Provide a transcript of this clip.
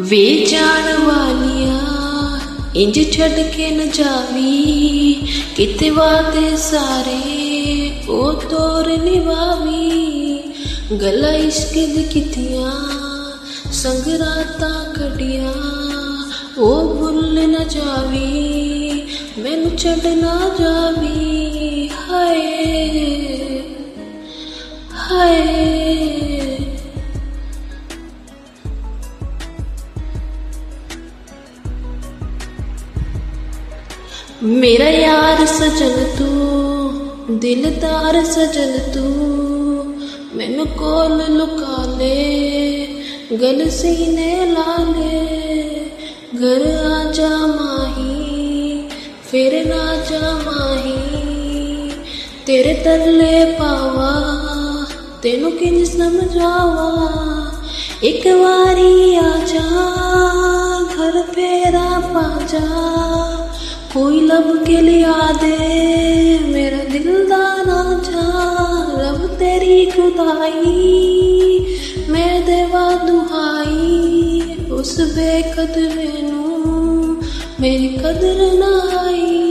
ਵੇ ਜਾਣ ਵਾਲੀਆਂ, ਇੰਜ ਛੱਡ ਕੇ ਨਾ ਜਾਵੀ। ਕਿਤੇ ਵਾਦੇ ਸਾਰੇ, ਉਹ ਤੋਰ ਨਿਵਾਵੀ ਗਲਾ ਇਸ਼ਕ ਦੀ ਕਿਤੀਆਂ ਸੰਗ ਰਾਤਾਂ ਕਟੀਆਂ ਉਹ ਭੁੱਲ ਨਾ ਜਾਵੀ, ਮੈਨੂੰ ਛੱਡ ਨਾ ਜਾਵੀ। ਹਾਏ ਹਾਏ। ਮੇਰਾ ਯਾਰ ਸਜਣ ਤੂੰ, ਦਿਲਦਾਰ ਸਜਣ ਤੂੰ, ਮੈਨੂੰ ਕੋਲ ਲੁਕਾ ਲੈ, ਗਲ ਸੀਨੇ ਲਾ ਲੈ, ਘਰ ਆ ਜਾ ਮਾਹੀ, ਫਿਰ ਨਾ ਜਾ ਮਾਹੀ, ਤੇਰੇ ਤਰਲੇ ਪਾਵਾ, ਤੈਨੂੰ ਕਿੰਜ ਸਮਝਾਵਾ, ਇੱਕ ਵਾਰੀ ਆ ਜਾ, ਘਰ ਫੇਰਾ ਪਾ ਜਾ। ਕੋਈ ਲੱਭ ਕੇ ਲਿਆ ਦੇ, ਮੇਰਾ ਦਿਲ ਦਾ ਨਾ ਜਾ ਰੱਬ ਤੇਰੀ ਖੁਦਾਈ, ਮੈਂ ਦੇਵਾ ਦੁਹਾਈ, ਉਸ ਬੇਕਦਰੇ ਨੂੰ ਮੇਰੀ ਕਦਰ ਨਾ ਆਈ।